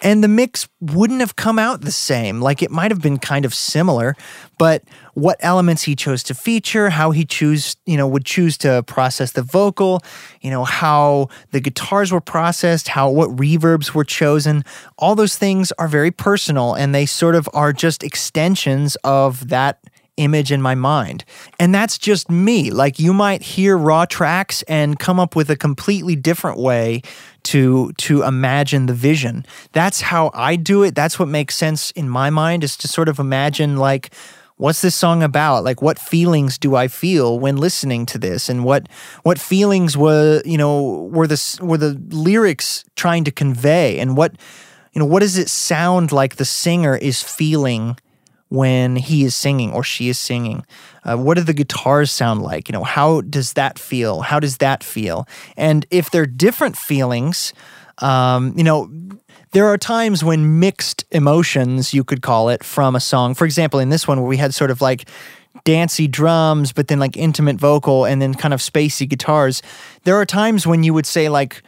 and the mix wouldn't have come out the same. Like it might have been kind of similar, but what elements he chose to feature, how he choose, you know, would choose to process the vocal, you know, how the guitars were processed, how what reverbs were chosen, all those things are very personal and they sort of are just extensions of that image in my mind. And that's just me. Like you might hear raw tracks and come up with a completely different way to to imagine the vision. That's how I do it. That's what makes sense in my mind is to sort of imagine like what's this song about like what feelings do i feel when listening to this and what what feelings were you know were the were the lyrics trying to convey and what you know what does it sound like the singer is feeling when he is singing or she is singing? Uh, what do the guitars sound like? You know, how does that feel? How does that feel? And if they're different feelings, um, you know, there are times when mixed emotions, you could call it, from a song. For example, in this one where we had sort of like dancey drums, but then like intimate vocal and then kind of spacey guitars, there are times when you would say like,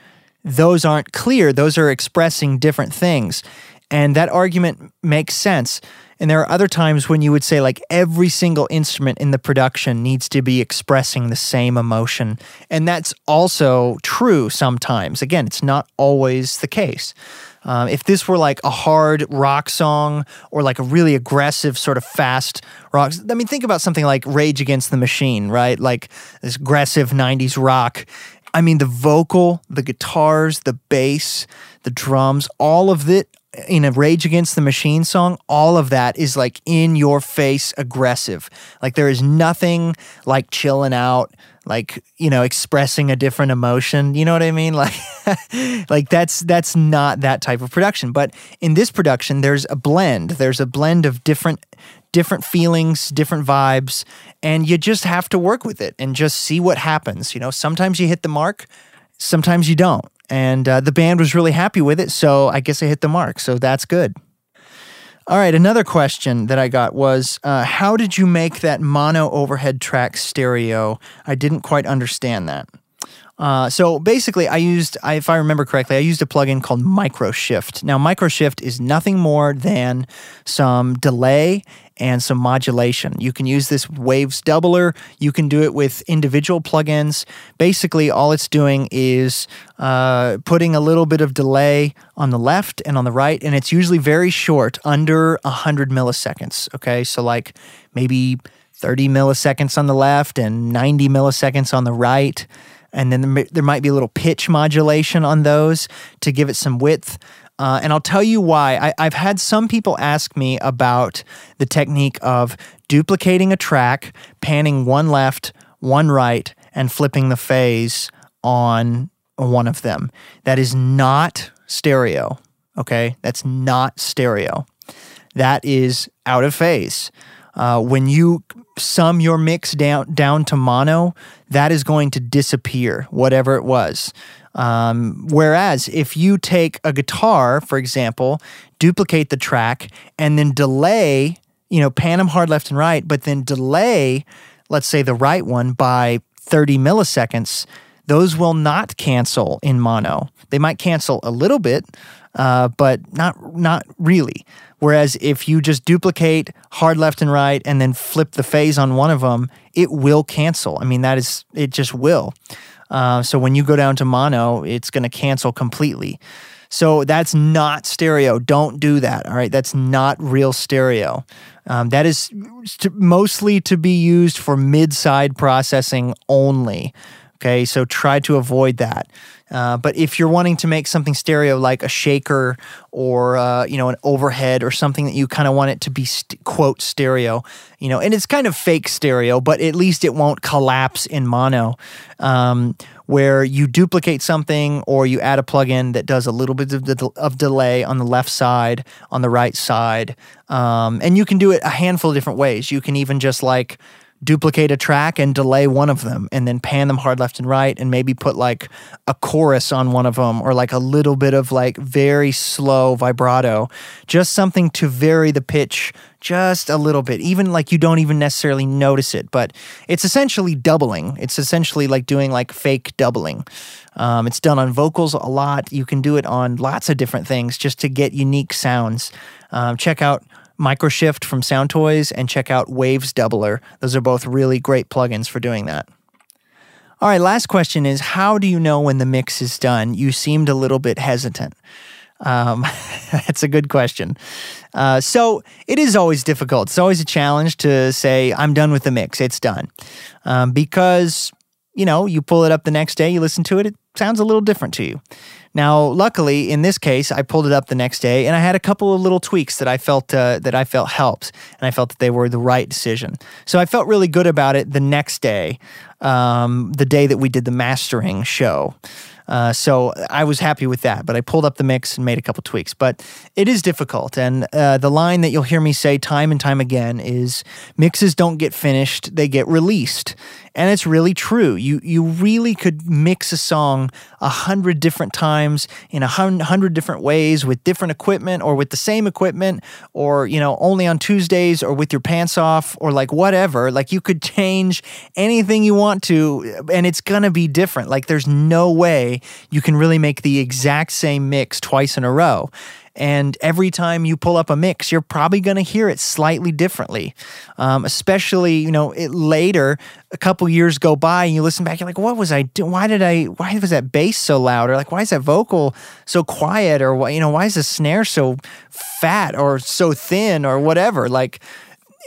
those aren't clear. Those are expressing different things. And that argument makes sense. And there are other times when you would say, like, every single instrument in the production needs to be expressing the same emotion. And that's also true sometimes. Again, it's not always the case. Um, if this were like a hard rock song or like a really aggressive, sort of fast rock, I mean, think about something like Rage Against the Machine, right? Like this aggressive 90s rock. I mean, the vocal, the guitars, the bass, the drums, all of it in a Rage Against the Machine song, all of that is like in your face aggressive. Like there is nothing like chilling out, like, you know, expressing a different emotion. You know what I mean? Like like that's that's not that type of production. But in this production, there's a blend. There's a blend of different different feelings, different vibes, and you just have to work with it and just see what happens. You know, sometimes you hit the mark, sometimes you don't and uh, the band was really happy with it. So I guess I hit the mark. So that's good. All right, another question that I got was uh, How did you make that mono overhead track stereo? I didn't quite understand that. Uh, so basically, I used, if I remember correctly, I used a plugin called Microshift. Now, Microshift is nothing more than some delay and some modulation. You can use this waves doubler. You can do it with individual plugins. Basically, all it's doing is uh, putting a little bit of delay on the left and on the right, and it's usually very short, under 100 milliseconds. Okay, so like maybe 30 milliseconds on the left and 90 milliseconds on the right and then there might be a little pitch modulation on those to give it some width. Uh, and I'll tell you why. I, have had some people ask me about the technique of duplicating a track, panning one left, one right, and flipping the phase on one of them. That is not stereo. Okay, that's not stereo. That is out of phase. Uh, when you sum your mix down down to mono, that is going to disappear, whatever it was. Um, whereas if you take a guitar, for example, duplicate the track and then delay, you know, pan them hard left and right, but then delay, let's say the right one by 30 milliseconds, those will not cancel in mono. They might cancel a little bit, uh, but not not really. Whereas if you just duplicate hard left and right and then flip the phase on one of them, it will cancel. I mean, that is, it just will. Uh, so when you go down to mono, it's going to cancel completely. So that's not stereo. Don't do that. All right. That's not real stereo. Um, that is mostly to be used for mid side processing only. Okay. So try to avoid that. Uh, but if you're wanting to make something stereo like a shaker or uh, you know an overhead or something that you kind of want it to be st- quote stereo, you know, and it's kind of fake stereo, but at least it won't collapse in mono. Um, where you duplicate something or you add a plugin that does a little bit of, de- of delay on the left side, on the right side, um, and you can do it a handful of different ways. You can even just like duplicate a track and delay one of them and then pan them hard left and right and maybe put like a chorus on one of them or like a little bit of like very slow vibrato. Just something to vary the pitch just a little bit. Even like you don't even necessarily notice it but it's essentially doubling. It's essentially like doing like fake doubling. Um, it's done on vocals a lot. You can do it on lots of different things just to get unique sounds. Um, check out Microshift from Soundtoys and check out Waves Doubler. Those are both really great plugins for doing that. All right, last question is how do you know when the mix is done? You seemed a little bit hesitant. Um, that's a good question. Uh, so it is always difficult. It's always a challenge to say, I'm done with the mix, it's done. Um, because, you know, you pull it up the next day, you listen to it, it sounds a little different to you. Now, luckily, in this case, I pulled it up the next day, and I had a couple of little tweaks that I felt uh, that I felt helped, and I felt that they were the right decision. So I felt really good about it the next day, um, the day that we did the mastering show. Uh, so I was happy with that, but I pulled up the mix and made a couple tweaks. But it is difficult, and uh, the line that you'll hear me say time and time again is mixes don't get finished; they get released, and it's really true. You you really could mix a song a hundred different times in a hundred different ways with different equipment, or with the same equipment, or you know only on Tuesdays, or with your pants off, or like whatever. Like you could change anything you want to, and it's gonna be different. Like there's no way you can really make the exact same mix twice in a row. And every time you pull up a mix, you're probably going to hear it slightly differently. Um, especially, you know, it, later, a couple years go by and you listen back, you're like, what was I doing? Why did I, why was that bass so loud? Or like, why is that vocal so quiet? Or, you know, why is the snare so fat or so thin or whatever? Like,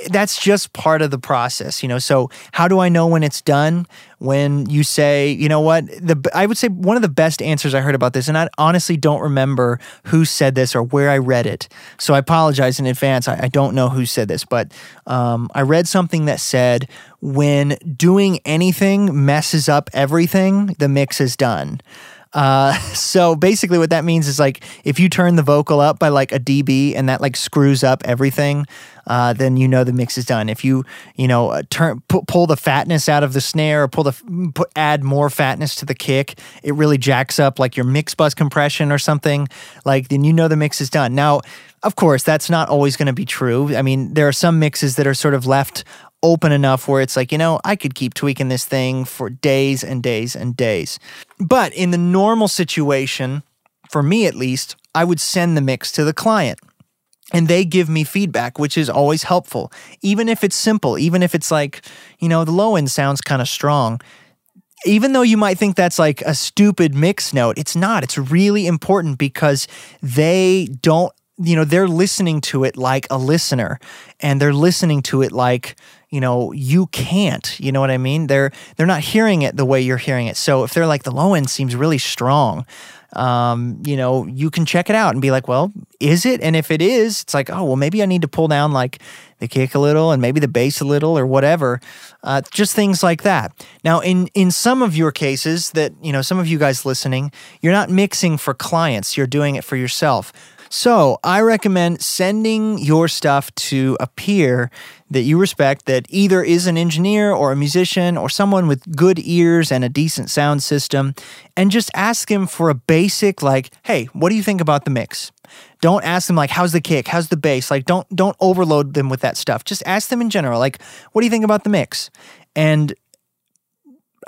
that's just part of the process, you know. So, how do I know when it's done? When you say, you know what, the I would say one of the best answers I heard about this, and I honestly don't remember who said this or where I read it. So I apologize in advance. I, I don't know who said this, but um, I read something that said when doing anything messes up everything, the mix is done. Uh, so basically, what that means is like if you turn the vocal up by like a dB and that like screws up everything, uh, then you know the mix is done. If you you know uh, turn pu- pull the fatness out of the snare or pull the put, add more fatness to the kick, it really jacks up like your mix bus compression or something. Like then you know the mix is done. Now, of course, that's not always going to be true. I mean, there are some mixes that are sort of left open enough where it's like, you know, I could keep tweaking this thing for days and days and days. But in the normal situation, for me at least, I would send the mix to the client and they give me feedback, which is always helpful. Even if it's simple, even if it's like, you know, the low end sounds kind of strong. Even though you might think that's like a stupid mix note, it's not. It's really important because they don't, you know, they're listening to it like a listener and they're listening to it like, you know, you can't. You know what I mean? They're they're not hearing it the way you're hearing it. So if they're like the low end seems really strong, um, you know, you can check it out and be like, well, is it? And if it is, it's like, oh, well, maybe I need to pull down like the kick a little and maybe the bass a little or whatever. Uh, just things like that. Now, in in some of your cases, that you know, some of you guys listening, you're not mixing for clients. You're doing it for yourself. So I recommend sending your stuff to a peer that you respect that either is an engineer or a musician or someone with good ears and a decent sound system and just ask him for a basic like, "Hey, what do you think about the mix?" Don't ask them like, "How's the kick? How's the bass?" Like don't don't overload them with that stuff. Just ask them in general like, "What do you think about the mix?" And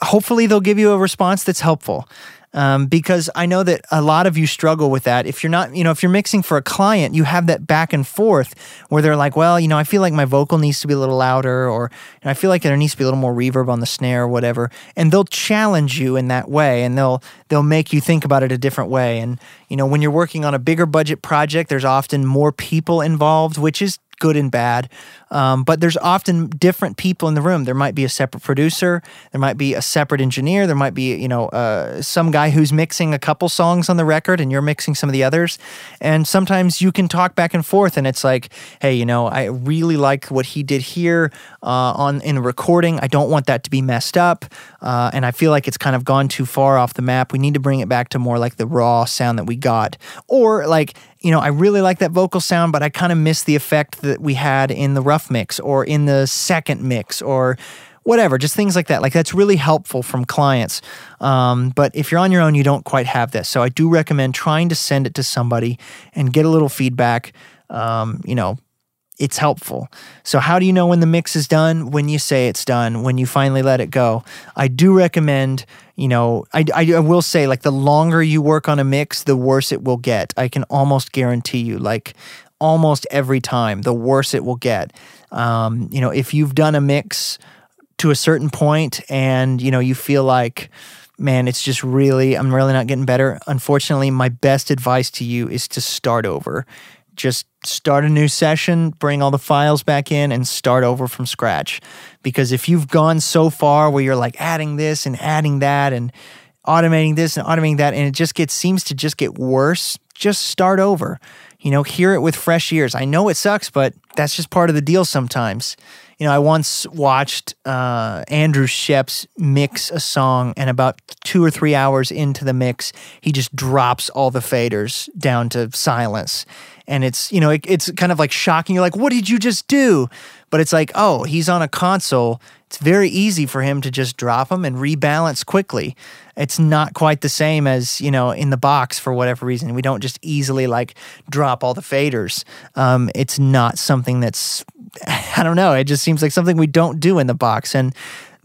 hopefully they'll give you a response that's helpful um, because I know that a lot of you struggle with that. If you're not, you know, if you're mixing for a client, you have that back and forth where they're like, well, you know, I feel like my vocal needs to be a little louder, or I feel like there needs to be a little more reverb on the snare, or whatever. And they'll challenge you in that way, and they'll they'll make you think about it a different way. And you know, when you're working on a bigger budget project, there's often more people involved, which is good and bad. Um, but there's often different people in the room. There might be a separate producer, there might be a separate engineer, there might be you know uh, some guy who's mixing a couple songs on the record, and you're mixing some of the others. And sometimes you can talk back and forth, and it's like, hey, you know, I really like what he did here uh, on in the recording. I don't want that to be messed up, uh, and I feel like it's kind of gone too far off the map. We need to bring it back to more like the raw sound that we got, or like you know, I really like that vocal sound, but I kind of miss the effect that we had in the rough mix or in the second mix or whatever, just things like that. Like that's really helpful from clients. Um, but if you're on your own, you don't quite have this. So I do recommend trying to send it to somebody and get a little feedback. Um, you know, it's helpful. So, how do you know when the mix is done? When you say it's done, when you finally let it go. I do recommend, you know, I, I, I, will say, like, the longer you work on a mix, the worse it will get. I can almost guarantee you, like, almost every time, the worse it will get. Um, you know, if you've done a mix to a certain point and, you know, you feel like, man, it's just really, I'm really not getting better. Unfortunately, my best advice to you is to start over just start a new session, bring all the files back in, and start over from scratch. Because if you've gone so far where you're like adding this and adding that and automating this and automating that, and it just gets seems to just get worse, just start over. You know, hear it with fresh ears. I know it sucks, but that's just part of the deal sometimes. You know, I once watched uh, Andrew Scheps mix a song, and about two or three hours into the mix, he just drops all the faders down to silence and it's you know it, it's kind of like shocking. You're like, what did you just do? But it's like, oh, he's on a console. It's very easy for him to just drop them and rebalance quickly. It's not quite the same as you know in the box for whatever reason. We don't just easily like drop all the faders. Um, it's not something that's I don't know. It just seems like something we don't do in the box and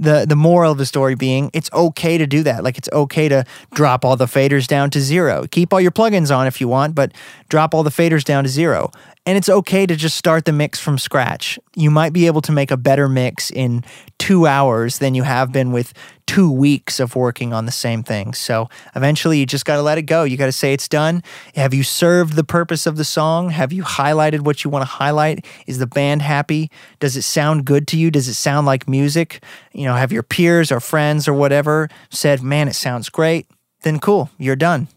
the the moral of the story being it's okay to do that. Like it's okay to drop all the faders down to zero. Keep all your plugins on if you want, but drop all the faders down to zero. And it's okay to just start the mix from scratch. You might be able to make a better mix in two hours than you have been with two weeks of working on the same thing. So eventually you just got to let it go. You got to say it's done. Have you served the purpose of the song? Have you highlighted what you want to highlight? Is the band happy? Does it sound good to you? Does it sound like music? You know, have your peers or friends or whatever said, man, it sounds great? Then cool, you're done.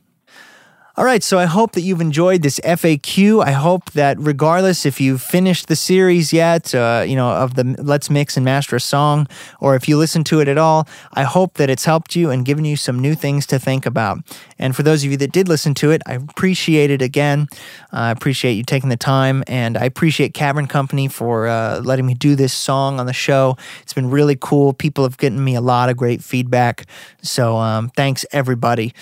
All right, so I hope that you've enjoyed this FAQ. I hope that regardless if you've finished the series yet, uh, you know, of the Let's Mix and Master a Song, or if you listen to it at all, I hope that it's helped you and given you some new things to think about. And for those of you that did listen to it, I appreciate it again. I appreciate you taking the time, and I appreciate Cavern Company for uh, letting me do this song on the show. It's been really cool. People have given me a lot of great feedback. So um, thanks, everybody.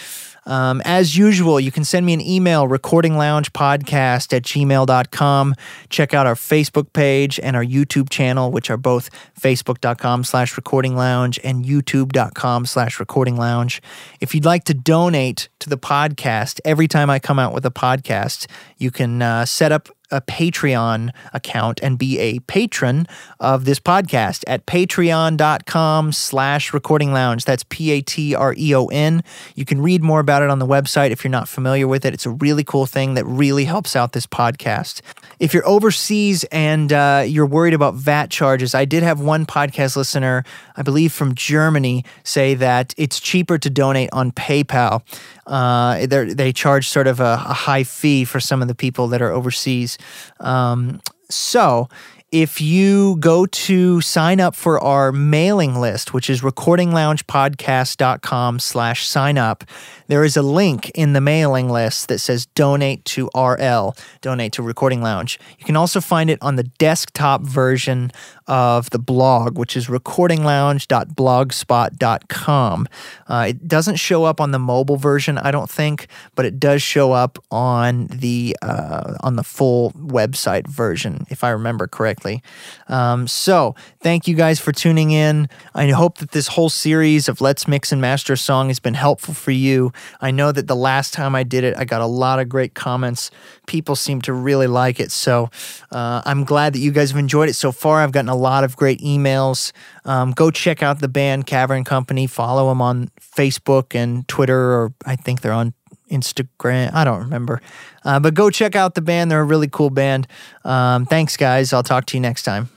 Um, as usual, you can send me an email, recordingloungepodcast at gmail.com. Check out our Facebook page and our YouTube channel, which are both facebook.com slash recording lounge and youtube.com slash recording lounge. If you'd like to donate to the podcast every time I come out with a podcast, you can uh, set up a Patreon account and be a patron of this podcast at patreon.com slash recording lounge. That's P-A-T-R-E-O-N. You can read more about it on the website if you're not familiar with it. It's a really cool thing that really helps out this podcast. If you're overseas and uh, you're worried about VAT charges, I did have one podcast listener, I believe from Germany, say that it's cheaper to donate on PayPal. Uh, they charge sort of a, a, high fee for some of the people that are overseas. Um, so if you go to sign up for our mailing list, which is recordingloungepodcast.com slash sign up, there is a link in the mailing list that says donate to RL, donate to Recording Lounge. You can also find it on the desktop version of the blog, which is recordinglounge.blogspot.com. Uh, it doesn't show up on the mobile version, I don't think, but it does show up on the uh, on the full website version, if I remember correctly. Um, so, thank you guys for tuning in. I hope that this whole series of Let's Mix and Master a Song has been helpful for you. I know that the last time I did it, I got a lot of great comments. People seem to really like it. So, uh, I'm glad that you guys have enjoyed it so far. I've gotten a lot of great emails. Um, go check out the band Cavern Company. Follow them on Facebook and Twitter, or I think they're on Instagram. I don't remember. Uh, but go check out the band. They're a really cool band. Um, thanks, guys. I'll talk to you next time.